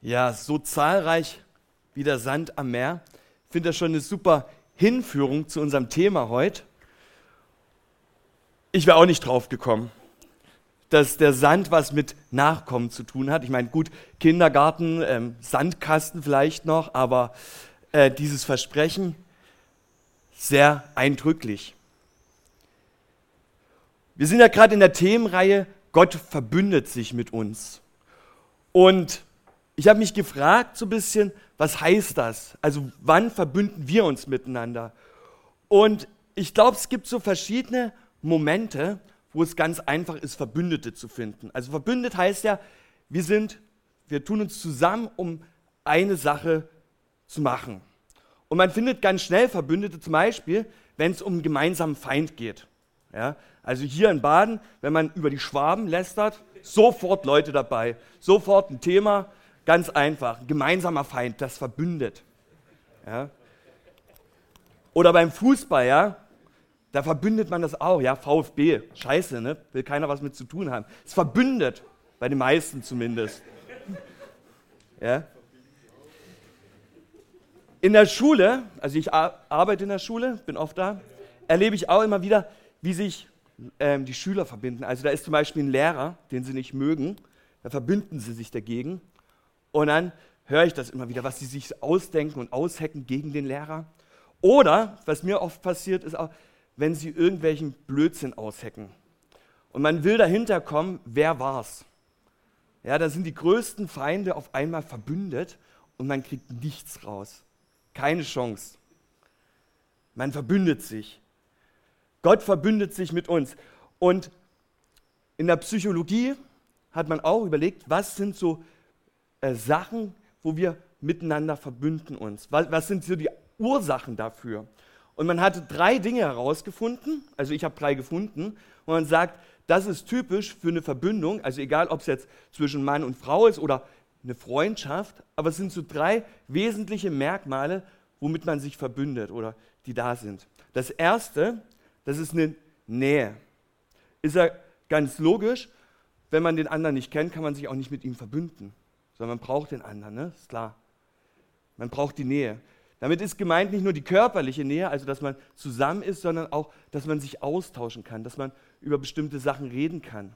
Ja, so zahlreich wie der Sand am Meer. Ich finde das schon eine super Hinführung zu unserem Thema heute. Ich wäre auch nicht drauf gekommen, dass der Sand was mit Nachkommen zu tun hat. Ich meine, gut, Kindergarten, ähm, Sandkasten vielleicht noch, aber äh, dieses Versprechen sehr eindrücklich. Wir sind ja gerade in der Themenreihe Gott verbündet sich mit uns. Und ich habe mich gefragt so ein bisschen, was heißt das? Also wann verbünden wir uns miteinander? Und ich glaube, es gibt so verschiedene Momente, wo es ganz einfach ist, Verbündete zu finden. Also verbündet heißt ja, wir sind, wir tun uns zusammen, um eine Sache zu machen. Und man findet ganz schnell Verbündete, zum Beispiel, wenn es um einen gemeinsamen Feind geht. Ja? Also hier in Baden, wenn man über die Schwaben lästert, sofort Leute dabei, sofort ein Thema, Ganz einfach, gemeinsamer Feind, das verbündet. Ja? Oder beim Fußball, ja, da verbündet man das auch, ja, VfB, scheiße, ne? will keiner was mit zu tun haben. Es verbündet, bei den meisten zumindest. Ja? In der Schule, also ich arbeite in der Schule, bin oft da, erlebe ich auch immer wieder, wie sich ähm, die Schüler verbinden. Also da ist zum Beispiel ein Lehrer, den sie nicht mögen, da verbünden sie sich dagegen. Und dann höre ich das immer wieder, was sie sich ausdenken und aushacken gegen den Lehrer. Oder, was mir oft passiert, ist auch, wenn sie irgendwelchen Blödsinn aushacken. Und man will dahinter kommen, wer war's? Ja, da sind die größten Feinde auf einmal verbündet und man kriegt nichts raus. Keine Chance. Man verbündet sich. Gott verbündet sich mit uns. Und in der Psychologie hat man auch überlegt, was sind so äh, Sachen, wo wir miteinander verbünden uns? Was, was sind so die Ursachen dafür? Und man hatte drei Dinge herausgefunden, also ich habe drei gefunden, wo man sagt, das ist typisch für eine Verbündung, also egal ob es jetzt zwischen Mann und Frau ist oder eine Freundschaft, aber es sind so drei wesentliche Merkmale, womit man sich verbündet oder die da sind. Das erste, das ist eine Nähe. Ist ja ganz logisch, wenn man den anderen nicht kennt, kann man sich auch nicht mit ihm verbünden sondern man braucht den anderen, ne? ist klar. Man braucht die Nähe. Damit ist gemeint nicht nur die körperliche Nähe, also dass man zusammen ist, sondern auch, dass man sich austauschen kann, dass man über bestimmte Sachen reden kann.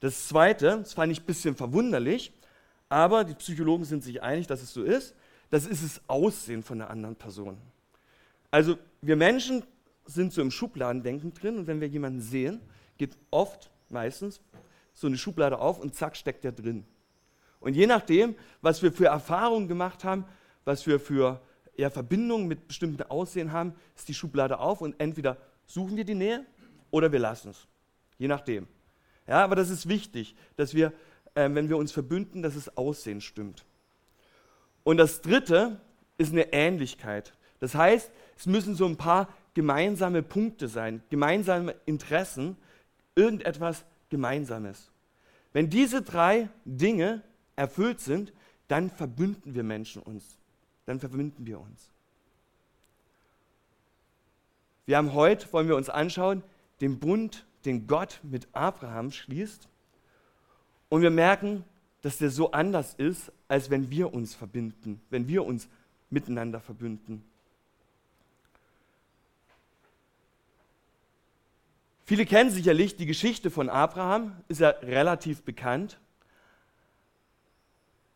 Das Zweite, das fand ich ein bisschen verwunderlich, aber die Psychologen sind sich einig, dass es so ist, das ist das Aussehen von einer anderen Person. Also wir Menschen sind so im Schubladendenken drin und wenn wir jemanden sehen, geht oft, meistens, so eine Schublade auf und zack, steckt der drin. Und je nachdem, was wir für Erfahrungen gemacht haben, was wir für ja, Verbindungen mit bestimmten Aussehen haben, ist die Schublade auf und entweder suchen wir die Nähe oder wir lassen es. Je nachdem. Ja, aber das ist wichtig, dass wir, äh, wenn wir uns verbünden, dass das Aussehen stimmt. Und das dritte ist eine Ähnlichkeit. Das heißt, es müssen so ein paar gemeinsame Punkte sein, gemeinsame Interessen, irgendetwas Gemeinsames. Wenn diese drei Dinge erfüllt sind, dann verbünden wir Menschen uns. Dann verbünden wir uns. Wir haben heute, wollen wir uns anschauen, den Bund, den Gott mit Abraham schließt. Und wir merken, dass der so anders ist, als wenn wir uns verbinden, wenn wir uns miteinander verbünden. Viele kennen sicherlich die Geschichte von Abraham, ist ja relativ bekannt.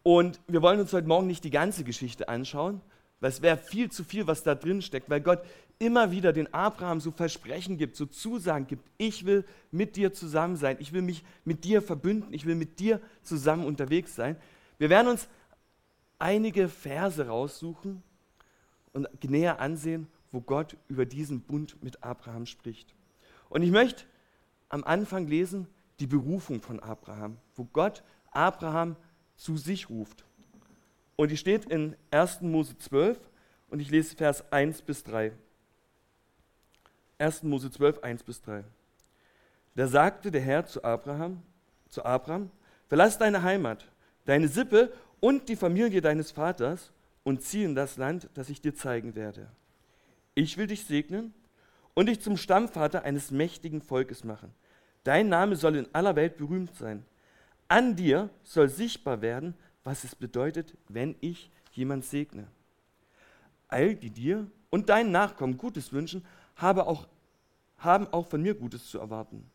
Und wir wollen uns heute Morgen nicht die ganze Geschichte anschauen, weil es wäre viel zu viel, was da drin steckt, weil Gott immer wieder den Abraham so Versprechen gibt, so Zusagen gibt. Ich will mit dir zusammen sein, ich will mich mit dir verbünden, ich will mit dir zusammen unterwegs sein. Wir werden uns einige Verse raussuchen und näher ansehen, wo Gott über diesen Bund mit Abraham spricht. Und ich möchte am Anfang lesen die Berufung von Abraham, wo Gott Abraham zu sich ruft. Und die steht in 1. Mose 12 und ich lese Vers 1 bis 3. 1. Mose 12, 1 bis 3. Da sagte der Herr zu Abraham, zu Abraham, verlass deine Heimat, deine Sippe und die Familie deines Vaters und zieh in das Land, das ich dir zeigen werde. Ich will dich segnen und dich zum Stammvater eines mächtigen Volkes machen. Dein Name soll in aller Welt berühmt sein. An dir soll sichtbar werden, was es bedeutet, wenn ich jemand segne. All die dir und deinen Nachkommen Gutes wünschen, habe auch, haben auch von mir Gutes zu erwarten.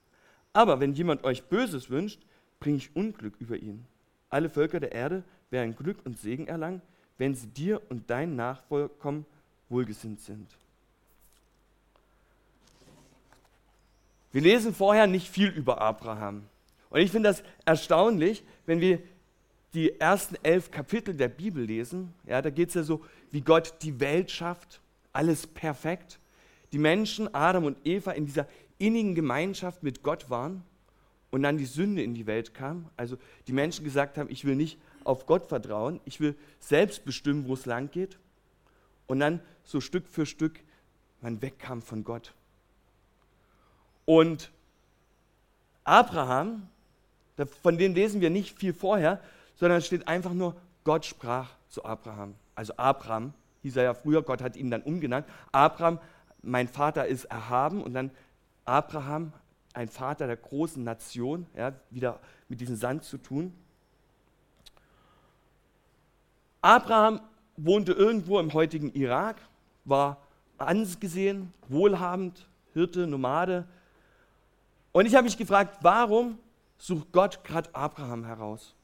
Aber wenn jemand euch Böses wünscht, bringe ich Unglück über ihn. Alle Völker der Erde werden Glück und Segen erlangen, wenn sie dir und deinen Nachfolgern wohlgesinnt sind. Wir lesen vorher nicht viel über Abraham. Und ich finde das erstaunlich, wenn wir die ersten elf Kapitel der Bibel lesen. Ja, da geht es ja so, wie Gott die Welt schafft, alles perfekt. Die Menschen, Adam und Eva, in dieser innigen Gemeinschaft mit Gott waren und dann die Sünde in die Welt kam. Also die Menschen gesagt haben, ich will nicht auf Gott vertrauen, ich will selbst bestimmen, wo es lang geht. Und dann so Stück für Stück man wegkam von Gott. Und Abraham, von dem lesen wir nicht viel vorher, sondern es steht einfach nur, Gott sprach zu Abraham. Also Abraham hieß er ja früher, Gott hat ihn dann umgenannt. Abraham, mein Vater ist erhaben und dann Abraham, ein Vater der großen Nation, ja, wieder mit diesem Sand zu tun. Abraham wohnte irgendwo im heutigen Irak, war angesehen, wohlhabend, Hirte, Nomade. Und ich habe mich gefragt, warum sucht Gott gerade Abraham heraus?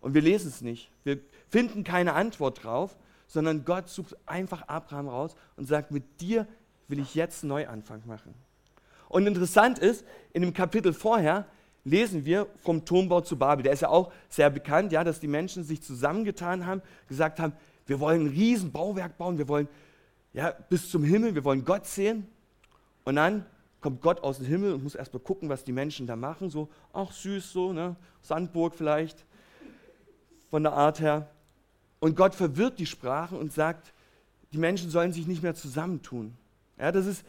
Und wir lesen es nicht. Wir finden keine Antwort drauf, sondern Gott sucht einfach Abraham raus und sagt, mit dir will ich jetzt einen Neuanfang machen. Und interessant ist, in dem Kapitel vorher lesen wir vom Turmbau zu Babel. Der ist ja auch sehr bekannt, ja, dass die Menschen sich zusammengetan haben, gesagt haben, wir wollen ein Riesenbauwerk bauen, wir wollen ja, bis zum Himmel, wir wollen Gott sehen. Und dann kommt Gott aus dem Himmel und muss erstmal gucken, was die Menschen da machen. So, ach süß, so, ne? Sandburg vielleicht, von der Art her. Und Gott verwirrt die Sprachen und sagt, die Menschen sollen sich nicht mehr zusammentun. Ja, das ist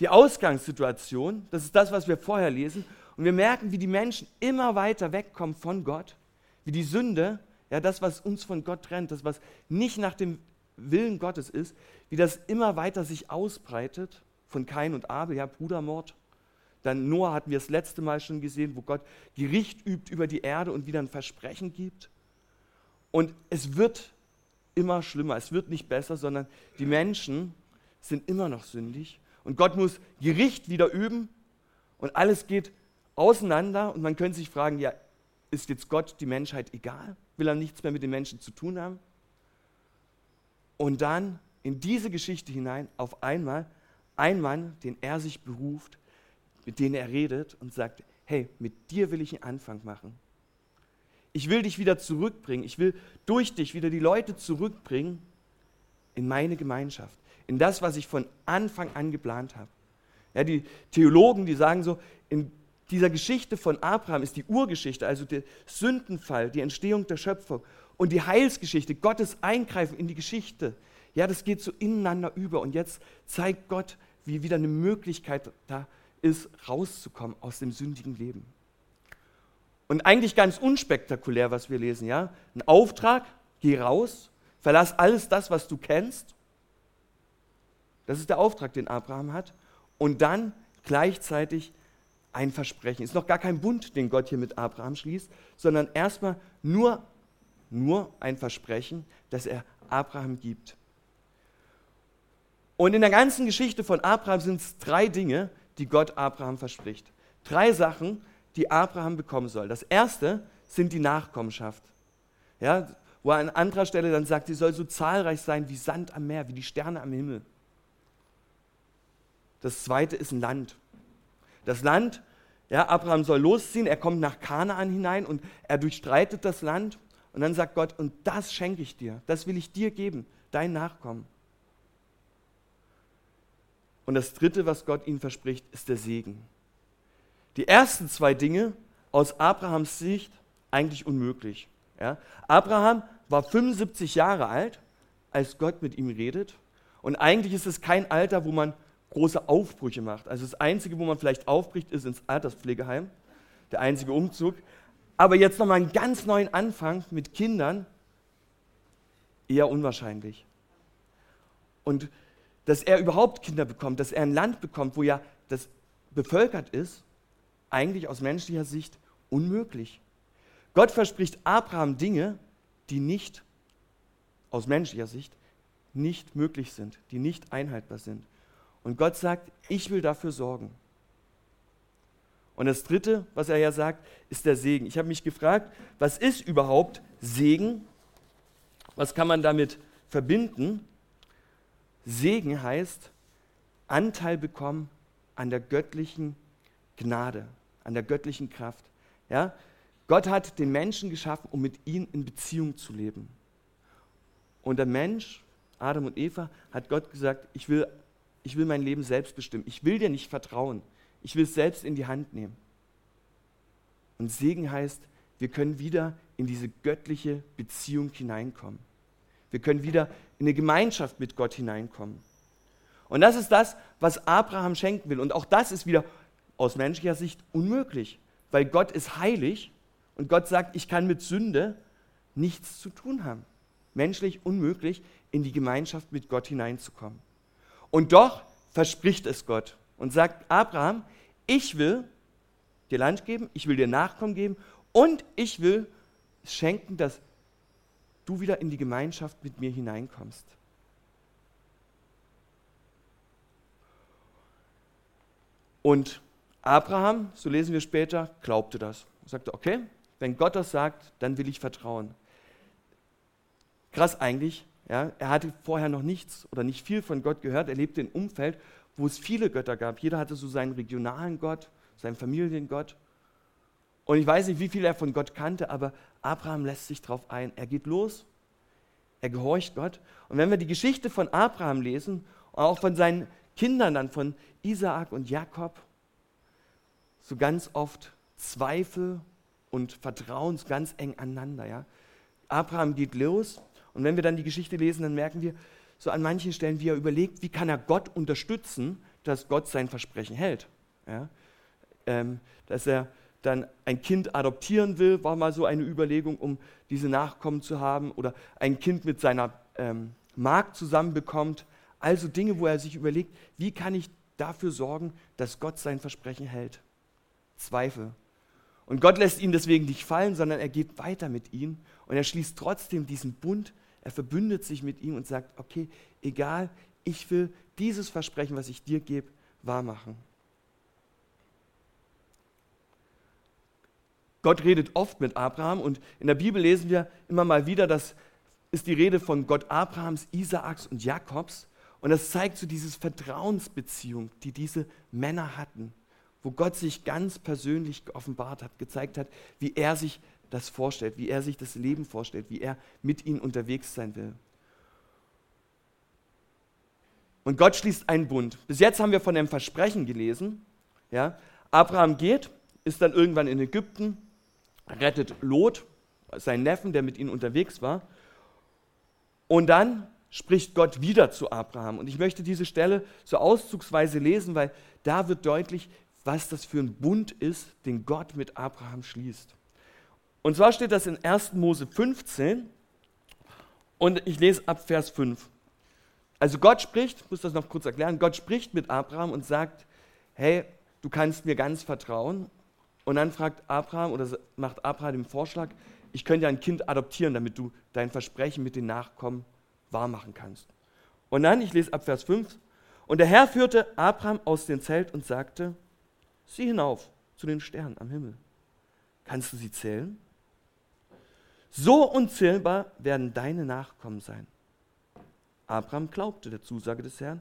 die Ausgangssituation, das ist das, was wir vorher lesen. Und wir merken, wie die Menschen immer weiter wegkommen von Gott, wie die Sünde, ja, das, was uns von Gott trennt, das, was nicht nach dem Willen Gottes ist, wie das immer weiter sich ausbreitet von Kain und Abel, ja, Brudermord. Dann Noah hatten wir das letzte Mal schon gesehen, wo Gott Gericht übt über die Erde und wieder ein Versprechen gibt. Und es wird immer schlimmer, es wird nicht besser, sondern die Menschen sind immer noch sündig. Und Gott muss Gericht wieder üben und alles geht auseinander. Und man könnte sich fragen, ja, ist jetzt Gott die Menschheit egal? Will er nichts mehr mit den Menschen zu tun haben? Und dann in diese Geschichte hinein auf einmal ein Mann, den er sich beruft, mit dem er redet und sagt, hey, mit dir will ich einen Anfang machen. Ich will dich wieder zurückbringen. Ich will durch dich wieder die Leute zurückbringen in meine Gemeinschaft, in das, was ich von Anfang an geplant habe. Ja, die Theologen, die sagen so, in dieser Geschichte von Abraham ist die Urgeschichte, also der Sündenfall, die Entstehung der Schöpfung und die Heilsgeschichte, Gottes Eingreifen in die Geschichte. Ja, das geht so ineinander über. Und jetzt zeigt Gott, wie wieder eine Möglichkeit da ist, rauszukommen aus dem sündigen Leben. Und eigentlich ganz unspektakulär, was wir lesen, ja? Ein Auftrag, geh raus, verlass alles das, was du kennst. Das ist der Auftrag, den Abraham hat. Und dann gleichzeitig ein Versprechen. Ist noch gar kein Bund, den Gott hier mit Abraham schließt, sondern erstmal nur, nur ein Versprechen, das er Abraham gibt. Und in der ganzen Geschichte von Abraham sind es drei Dinge, die Gott Abraham verspricht. Drei Sachen, die Abraham bekommen soll. Das erste sind die Nachkommenschaft. Ja, wo er an anderer Stelle dann sagt, sie soll so zahlreich sein wie Sand am Meer, wie die Sterne am Himmel. Das zweite ist ein Land. Das Land, ja, Abraham soll losziehen, er kommt nach Kanaan hinein und er durchstreitet das Land und dann sagt Gott, und das schenke ich dir, das will ich dir geben, dein Nachkommen. Und das dritte, was Gott ihnen verspricht, ist der Segen. Die ersten zwei Dinge aus Abrahams Sicht eigentlich unmöglich. Ja? Abraham war 75 Jahre alt, als Gott mit ihm redet. Und eigentlich ist es kein Alter, wo man große Aufbrüche macht. Also das Einzige, wo man vielleicht aufbricht, ist ins Alterspflegeheim. Der einzige Umzug. Aber jetzt nochmal einen ganz neuen Anfang mit Kindern, eher unwahrscheinlich. Und dass er überhaupt Kinder bekommt, dass er ein Land bekommt, wo ja das bevölkert ist, eigentlich aus menschlicher Sicht unmöglich. Gott verspricht Abraham Dinge, die nicht, aus menschlicher Sicht, nicht möglich sind, die nicht einhaltbar sind. Und Gott sagt, ich will dafür sorgen. Und das Dritte, was er ja sagt, ist der Segen. Ich habe mich gefragt, was ist überhaupt Segen? Was kann man damit verbinden? Segen heißt Anteil bekommen an der göttlichen Gnade, an der göttlichen Kraft. Ja? Gott hat den Menschen geschaffen, um mit ihm in Beziehung zu leben. Und der Mensch, Adam und Eva, hat Gott gesagt, ich will, ich will mein Leben selbst bestimmen. Ich will dir nicht vertrauen. Ich will es selbst in die Hand nehmen. Und Segen heißt, wir können wieder in diese göttliche Beziehung hineinkommen. Wir können wieder in eine Gemeinschaft mit Gott hineinkommen. Und das ist das, was Abraham schenken will. Und auch das ist wieder aus menschlicher Sicht unmöglich, weil Gott ist heilig und Gott sagt, ich kann mit Sünde nichts zu tun haben. Menschlich unmöglich, in die Gemeinschaft mit Gott hineinzukommen. Und doch verspricht es Gott und sagt, Abraham, ich will dir Land geben, ich will dir Nachkommen geben und ich will schenken, dass du wieder in die Gemeinschaft mit mir hineinkommst. Und Abraham, so lesen wir später, glaubte das. Er sagte, okay, wenn Gott das sagt, dann will ich vertrauen. Krass eigentlich, ja, er hatte vorher noch nichts oder nicht viel von Gott gehört. Er lebte in Umfeld, wo es viele Götter gab. Jeder hatte so seinen regionalen Gott, seinen Familiengott. Und ich weiß nicht, wie viel er von Gott kannte, aber Abraham lässt sich darauf ein. Er geht los, er gehorcht Gott. Und wenn wir die Geschichte von Abraham lesen, auch von seinen Kindern dann, von Isaak und Jakob, so ganz oft Zweifel und Vertrauen ganz eng aneinander. Ja? Abraham geht los und wenn wir dann die Geschichte lesen, dann merken wir so an manchen Stellen, wie er überlegt, wie kann er Gott unterstützen, dass Gott sein Versprechen hält. Ja? Ähm, dass er dann ein Kind adoptieren will, war mal so eine Überlegung, um diese Nachkommen zu haben, oder ein Kind mit seiner ähm, Magd zusammenbekommt. Also Dinge, wo er sich überlegt, wie kann ich dafür sorgen, dass Gott sein Versprechen hält. Zweifel. Und Gott lässt ihn deswegen nicht fallen, sondern er geht weiter mit ihm und er schließt trotzdem diesen Bund, er verbündet sich mit ihm und sagt, okay, egal, ich will dieses Versprechen, was ich dir gebe, wahrmachen. Gott redet oft mit Abraham und in der Bibel lesen wir immer mal wieder, das ist die Rede von Gott Abrahams, Isaaks und Jakobs. Und das zeigt so diese Vertrauensbeziehung, die diese Männer hatten, wo Gott sich ganz persönlich geoffenbart hat, gezeigt hat, wie er sich das vorstellt, wie er sich das Leben vorstellt, wie er mit ihnen unterwegs sein will. Und Gott schließt einen Bund. Bis jetzt haben wir von dem Versprechen gelesen. Ja? Abraham geht, ist dann irgendwann in Ägypten, rettet Lot, seinen Neffen, der mit ihnen unterwegs war. Und dann spricht Gott wieder zu Abraham. Und ich möchte diese Stelle so auszugsweise lesen, weil da wird deutlich, was das für ein Bund ist, den Gott mit Abraham schließt. Und zwar steht das in 1. Mose 15 und ich lese ab Vers 5. Also Gott spricht, ich muss das noch kurz erklären, Gott spricht mit Abraham und sagt, hey, du kannst mir ganz vertrauen und dann fragt Abraham oder macht Abraham den Vorschlag, ich könnte ein Kind adoptieren, damit du dein Versprechen mit den Nachkommen wahrmachen kannst. Und dann, ich lese ab Vers 5, und der Herr führte Abraham aus dem Zelt und sagte, sieh hinauf zu den Sternen am Himmel. Kannst du sie zählen? So unzählbar werden deine Nachkommen sein. Abraham glaubte der Zusage des Herrn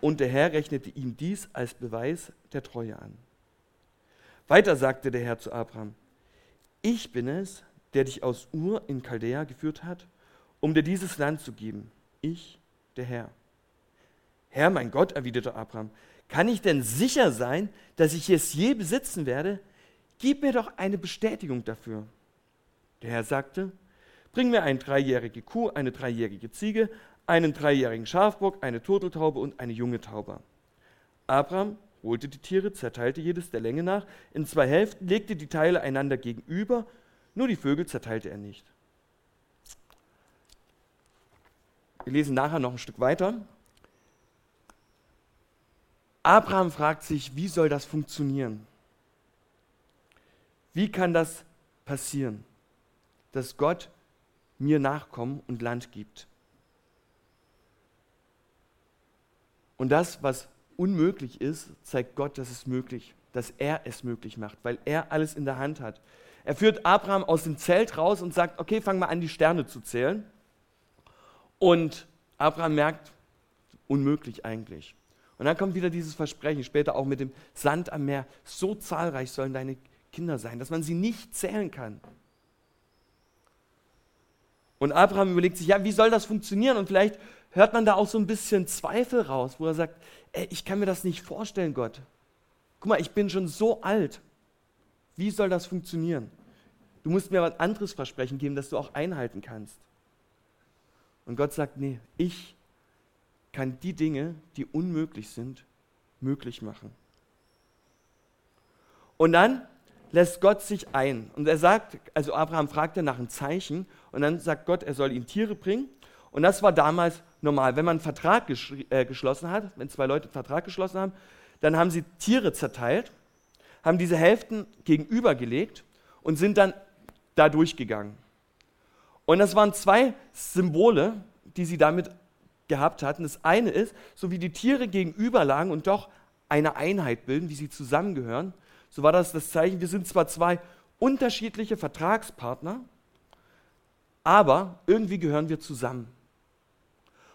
und der Herr rechnete ihm dies als Beweis der Treue an. Weiter sagte der Herr zu Abraham, ich bin es, der dich aus Ur in Chaldea geführt hat, um dir dieses Land zu geben. Ich, der Herr. Herr, mein Gott, erwiderte Abraham, kann ich denn sicher sein, dass ich es je besitzen werde? Gib mir doch eine Bestätigung dafür. Der Herr sagte, bring mir eine dreijährige Kuh, eine dreijährige Ziege, einen dreijährigen Schafbock, eine Turteltaube und eine junge Taube. Abraham holte die Tiere, zerteilte jedes der Länge nach in zwei Hälften, legte die Teile einander gegenüber, nur die Vögel zerteilte er nicht. Wir lesen nachher noch ein Stück weiter. Abraham fragt sich, wie soll das funktionieren? Wie kann das passieren? dass Gott mir Nachkommen und Land gibt. Und das, was unmöglich ist, zeigt Gott, dass es möglich, dass er es möglich macht, weil er alles in der Hand hat. Er führt Abraham aus dem Zelt raus und sagt, okay, fang mal an, die Sterne zu zählen. Und Abraham merkt, unmöglich eigentlich. Und dann kommt wieder dieses Versprechen, später auch mit dem Sand am Meer. So zahlreich sollen deine Kinder sein, dass man sie nicht zählen kann. Und Abraham überlegt sich, ja, wie soll das funktionieren? Und vielleicht hört man da auch so ein bisschen Zweifel raus, wo er sagt, ey, ich kann mir das nicht vorstellen, Gott. Guck mal, ich bin schon so alt. Wie soll das funktionieren? Du musst mir was anderes Versprechen geben, das du auch einhalten kannst. Und Gott sagt, nee, ich kann die Dinge, die unmöglich sind, möglich machen. Und dann lässt Gott sich ein. Und er sagt, also Abraham fragt nach einem Zeichen und dann sagt Gott, er soll ihm Tiere bringen. Und das war damals normal. Wenn man einen Vertrag äh, geschlossen hat, wenn zwei Leute einen Vertrag geschlossen haben, dann haben sie Tiere zerteilt, haben diese Hälften gegenübergelegt und sind dann da durchgegangen. Und das waren zwei Symbole, die sie damit gehabt hatten. Das eine ist, so wie die Tiere gegenüber lagen und doch eine Einheit bilden, wie sie zusammengehören, so war das das Zeichen, wir sind zwar zwei unterschiedliche Vertragspartner, aber irgendwie gehören wir zusammen.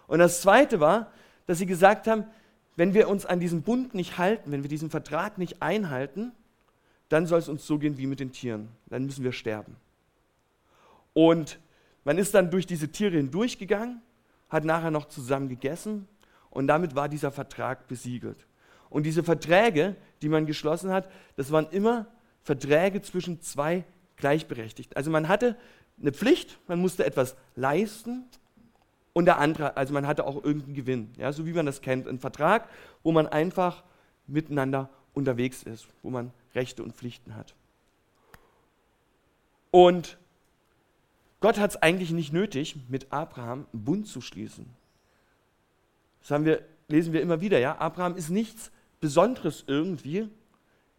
Und das Zweite war, dass sie gesagt haben, wenn wir uns an diesen Bund nicht halten, wenn wir diesen Vertrag nicht einhalten, dann soll es uns so gehen wie mit den Tieren. Dann müssen wir sterben. Und man ist dann durch diese Tiere hindurchgegangen, hat nachher noch zusammen gegessen und damit war dieser Vertrag besiegelt. Und diese Verträge, die man geschlossen hat, das waren immer Verträge zwischen zwei Gleichberechtigten. Also man hatte eine Pflicht, man musste etwas leisten und der andere, also man hatte auch irgendeinen Gewinn, ja, so wie man das kennt. Ein Vertrag, wo man einfach miteinander unterwegs ist, wo man Rechte und Pflichten hat. Und Gott hat es eigentlich nicht nötig, mit Abraham einen Bund zu schließen. Das wir, lesen wir immer wieder. Ja? Abraham ist nichts Besonderes irgendwie.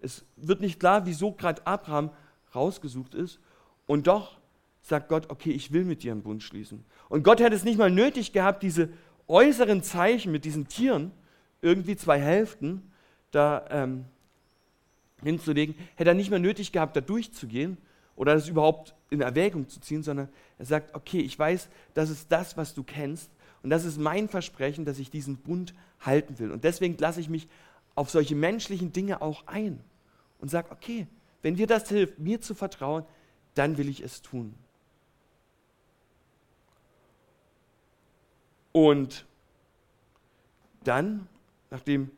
Es wird nicht klar, wieso gerade Abraham rausgesucht ist. Und doch sagt Gott, okay, ich will mit dir einen Bund schließen. Und Gott hätte es nicht mal nötig gehabt, diese äußeren Zeichen mit diesen Tieren, irgendwie zwei Hälften, da ähm, hinzulegen, hätte er nicht mehr nötig gehabt, da durchzugehen, oder das überhaupt in Erwägung zu ziehen, sondern er sagt, okay, ich weiß, das ist das, was du kennst und das ist mein Versprechen, dass ich diesen Bund halten will. Und deswegen lasse ich mich auf solche menschlichen Dinge auch ein und sage, okay, wenn dir das hilft, mir zu vertrauen, dann will ich es tun. Und dann, nachdem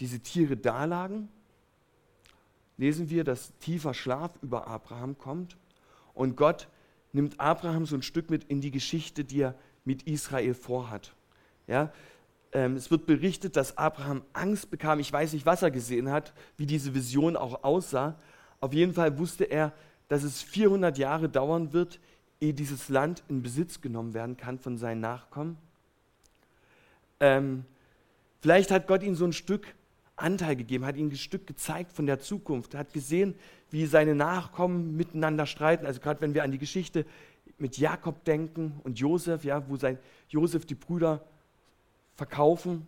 diese Tiere da lagen, lesen wir, dass tiefer Schlaf über Abraham kommt und Gott nimmt Abraham so ein Stück mit in die Geschichte, die er mit Israel vorhat. Ja, ähm, es wird berichtet, dass Abraham Angst bekam. Ich weiß nicht, was er gesehen hat, wie diese Vision auch aussah. Auf jeden Fall wusste er, dass es 400 Jahre dauern wird, ehe dieses Land in Besitz genommen werden kann von seinen Nachkommen. Ähm, vielleicht hat Gott ihm so ein Stück Anteil gegeben, hat ihm ein Stück gezeigt von der Zukunft, hat gesehen, wie seine Nachkommen miteinander streiten. Also gerade wenn wir an die Geschichte mit Jakob denken und Josef, ja, wo sein Josef die Brüder verkaufen,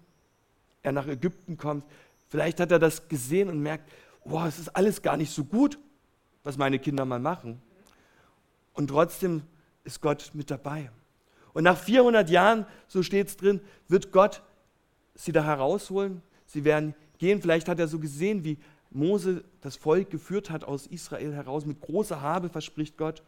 er nach Ägypten kommt. Vielleicht hat er das gesehen und merkt, wow, es ist alles gar nicht so gut, was meine Kinder mal machen. Und trotzdem ist Gott mit dabei. Und nach 400 Jahren, so steht es drin, wird Gott sie da herausholen. Sie werden gehen. Vielleicht hat er so gesehen, wie Mose das Volk geführt hat aus Israel heraus. Mit großer Habe verspricht Gott.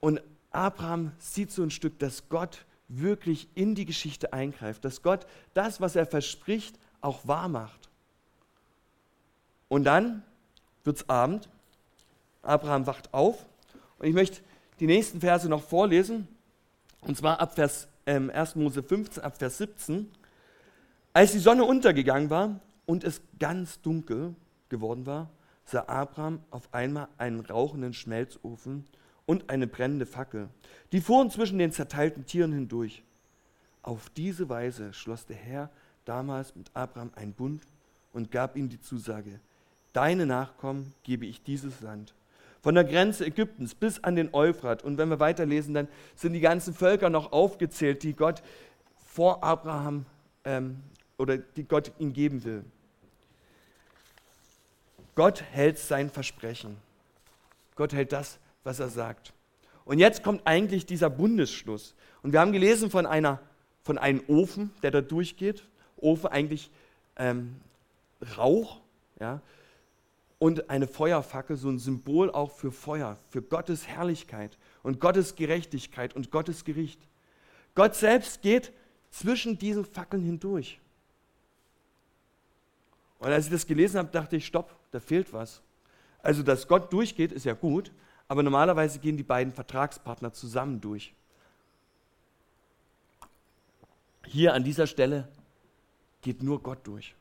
Und Abraham sieht so ein Stück, dass Gott wirklich in die Geschichte eingreift, dass Gott das, was er verspricht, auch wahr macht. Und dann wird es Abend. Abraham wacht auf. Und ich möchte die nächsten Verse noch vorlesen. Und zwar ab Vers ähm, 1. Mose 15, ab Vers 17. Als die Sonne untergegangen war und es ganz dunkel geworden war, sah Abraham auf einmal einen rauchenden Schmelzofen und eine brennende Fackel. Die fuhren zwischen den zerteilten Tieren hindurch. Auf diese Weise schloss der Herr damals mit Abraham einen Bund und gab ihm die Zusage, deine Nachkommen gebe ich dieses Land, von der Grenze Ägyptens bis an den Euphrat. Und wenn wir weiterlesen, dann sind die ganzen Völker noch aufgezählt, die Gott vor Abraham ähm, oder die Gott ihm geben will. Gott hält sein Versprechen. Gott hält das, was er sagt. Und jetzt kommt eigentlich dieser Bundesschluss. Und wir haben gelesen von, einer, von einem Ofen, der da durchgeht. Ofen eigentlich ähm, Rauch, ja, und eine Feuerfackel, so ein Symbol auch für Feuer, für Gottes Herrlichkeit und Gottes Gerechtigkeit und Gottes Gericht. Gott selbst geht zwischen diesen Fackeln hindurch. Und als ich das gelesen habe, dachte ich, stopp, da fehlt was. Also, dass Gott durchgeht, ist ja gut, aber normalerweise gehen die beiden Vertragspartner zusammen durch. Hier an dieser Stelle geht nur Gott durch.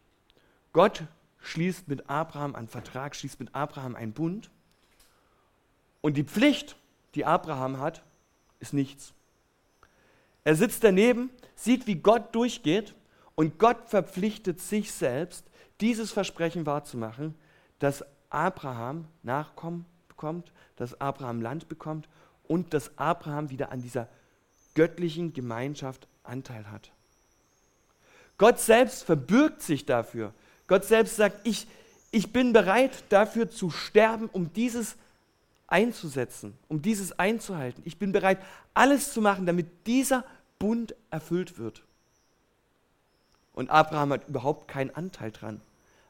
Gott schließt mit Abraham einen Vertrag, schließt mit Abraham einen Bund. Und die Pflicht, die Abraham hat, ist nichts. Er sitzt daneben, sieht, wie Gott durchgeht und Gott verpflichtet sich selbst, dieses Versprechen wahrzumachen, dass Abraham Nachkommen bekommt, dass Abraham Land bekommt und dass Abraham wieder an dieser göttlichen Gemeinschaft Anteil hat. Gott selbst verbürgt sich dafür. Gott selbst sagt, ich, ich bin bereit dafür zu sterben, um dieses einzusetzen, um dieses einzuhalten. Ich bin bereit, alles zu machen, damit dieser Bund erfüllt wird. Und Abraham hat überhaupt keinen Anteil dran.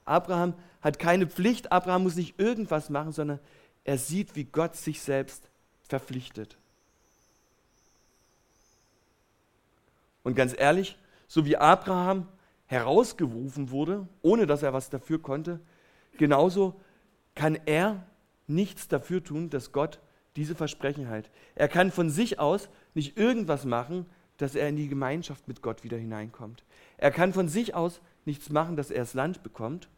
Abraham hat keine Pflicht, Abraham muss nicht irgendwas machen, sondern er sieht, wie Gott sich selbst verpflichtet. Und ganz ehrlich, so wie Abraham herausgerufen wurde, ohne dass er was dafür konnte, genauso kann er nichts dafür tun, dass Gott diese Versprechen hält. Er kann von sich aus nicht irgendwas machen, dass er in die Gemeinschaft mit Gott wieder hineinkommt. Er kann von sich aus nichts machen, dass er das Land bekommt.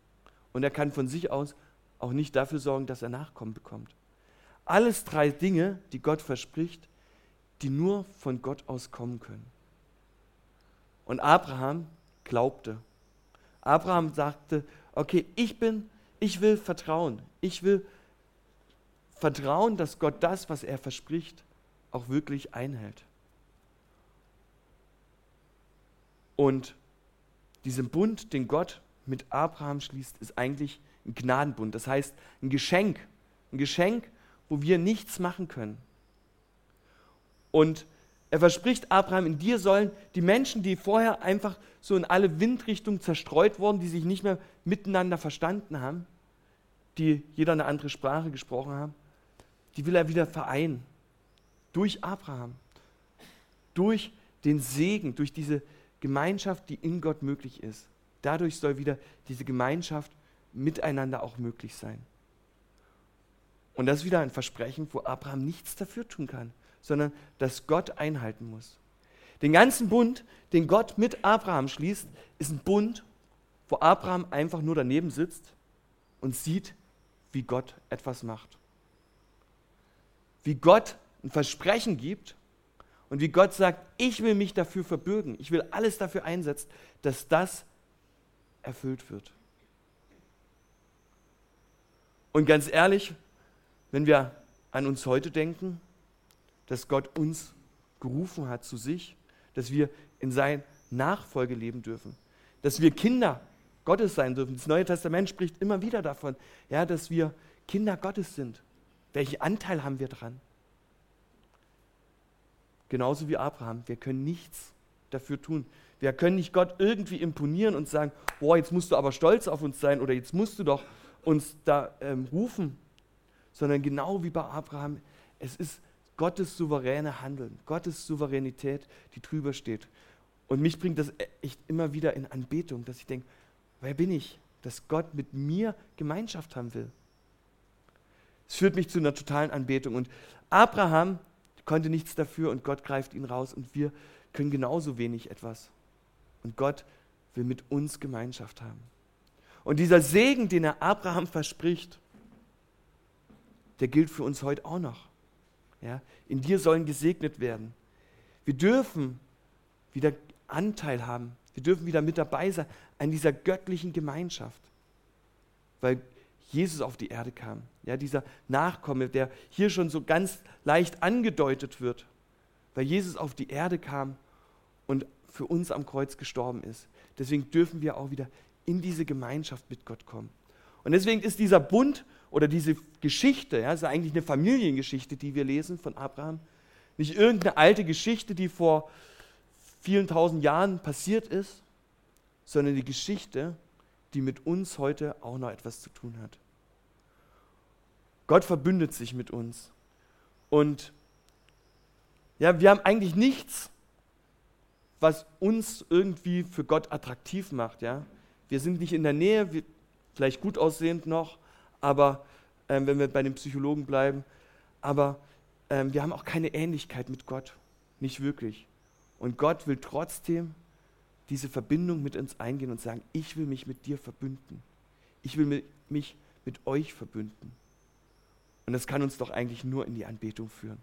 Und er kann von sich aus auch nicht dafür sorgen, dass er Nachkommen bekommt. Alles drei Dinge, die Gott verspricht, die nur von Gott aus kommen können. Und Abraham glaubte. Abraham sagte, okay, ich bin, ich will vertrauen. Ich will vertrauen, dass Gott das, was er verspricht, auch wirklich einhält. Und diesen Bund, den Gott mit Abraham schließt, ist eigentlich ein Gnadenbund. Das heißt, ein Geschenk. Ein Geschenk, wo wir nichts machen können. Und er verspricht Abraham, in dir sollen die Menschen, die vorher einfach so in alle Windrichtungen zerstreut wurden, die sich nicht mehr miteinander verstanden haben, die jeder eine andere Sprache gesprochen haben, die will er wieder vereinen. Durch Abraham. Durch den Segen, durch diese Gemeinschaft, die in Gott möglich ist. Dadurch soll wieder diese Gemeinschaft miteinander auch möglich sein. Und das ist wieder ein Versprechen, wo Abraham nichts dafür tun kann sondern dass Gott einhalten muss. Den ganzen Bund, den Gott mit Abraham schließt, ist ein Bund, wo Abraham einfach nur daneben sitzt und sieht, wie Gott etwas macht. Wie Gott ein Versprechen gibt und wie Gott sagt, ich will mich dafür verbürgen, ich will alles dafür einsetzen, dass das erfüllt wird. Und ganz ehrlich, wenn wir an uns heute denken, dass Gott uns gerufen hat zu sich, dass wir in sein Nachfolge leben dürfen, dass wir Kinder Gottes sein dürfen. Das Neue Testament spricht immer wieder davon, ja, dass wir Kinder Gottes sind. Welchen Anteil haben wir dran? Genauso wie Abraham. Wir können nichts dafür tun. Wir können nicht Gott irgendwie imponieren und sagen, boah, jetzt musst du aber stolz auf uns sein oder jetzt musst du doch uns da ähm, rufen, sondern genau wie bei Abraham, es ist Gottes souveräne Handeln, Gottes Souveränität, die drüber steht. Und mich bringt das echt immer wieder in Anbetung, dass ich denke, wer bin ich, dass Gott mit mir Gemeinschaft haben will. Es führt mich zu einer totalen Anbetung. Und Abraham konnte nichts dafür und Gott greift ihn raus und wir können genauso wenig etwas. Und Gott will mit uns Gemeinschaft haben. Und dieser Segen, den er Abraham verspricht, der gilt für uns heute auch noch. Ja, in dir sollen gesegnet werden. Wir dürfen wieder Anteil haben. Wir dürfen wieder mit dabei sein an dieser göttlichen Gemeinschaft. Weil Jesus auf die Erde kam. Ja, dieser Nachkomme, der hier schon so ganz leicht angedeutet wird, weil Jesus auf die Erde kam und für uns am Kreuz gestorben ist. Deswegen dürfen wir auch wieder in diese Gemeinschaft mit Gott kommen. Und deswegen ist dieser Bund oder diese Geschichte, ja, ist eigentlich eine Familiengeschichte, die wir lesen von Abraham, nicht irgendeine alte Geschichte, die vor vielen tausend Jahren passiert ist, sondern die Geschichte, die mit uns heute auch noch etwas zu tun hat. Gott verbündet sich mit uns. Und ja, wir haben eigentlich nichts, was uns irgendwie für Gott attraktiv macht. Ja? Wir sind nicht in der Nähe, vielleicht gut aussehend noch, aber ähm, wenn wir bei den Psychologen bleiben, aber ähm, wir haben auch keine Ähnlichkeit mit Gott, nicht wirklich. Und Gott will trotzdem diese Verbindung mit uns eingehen und sagen, ich will mich mit dir verbünden. Ich will mich mit euch verbünden. Und das kann uns doch eigentlich nur in die Anbetung führen.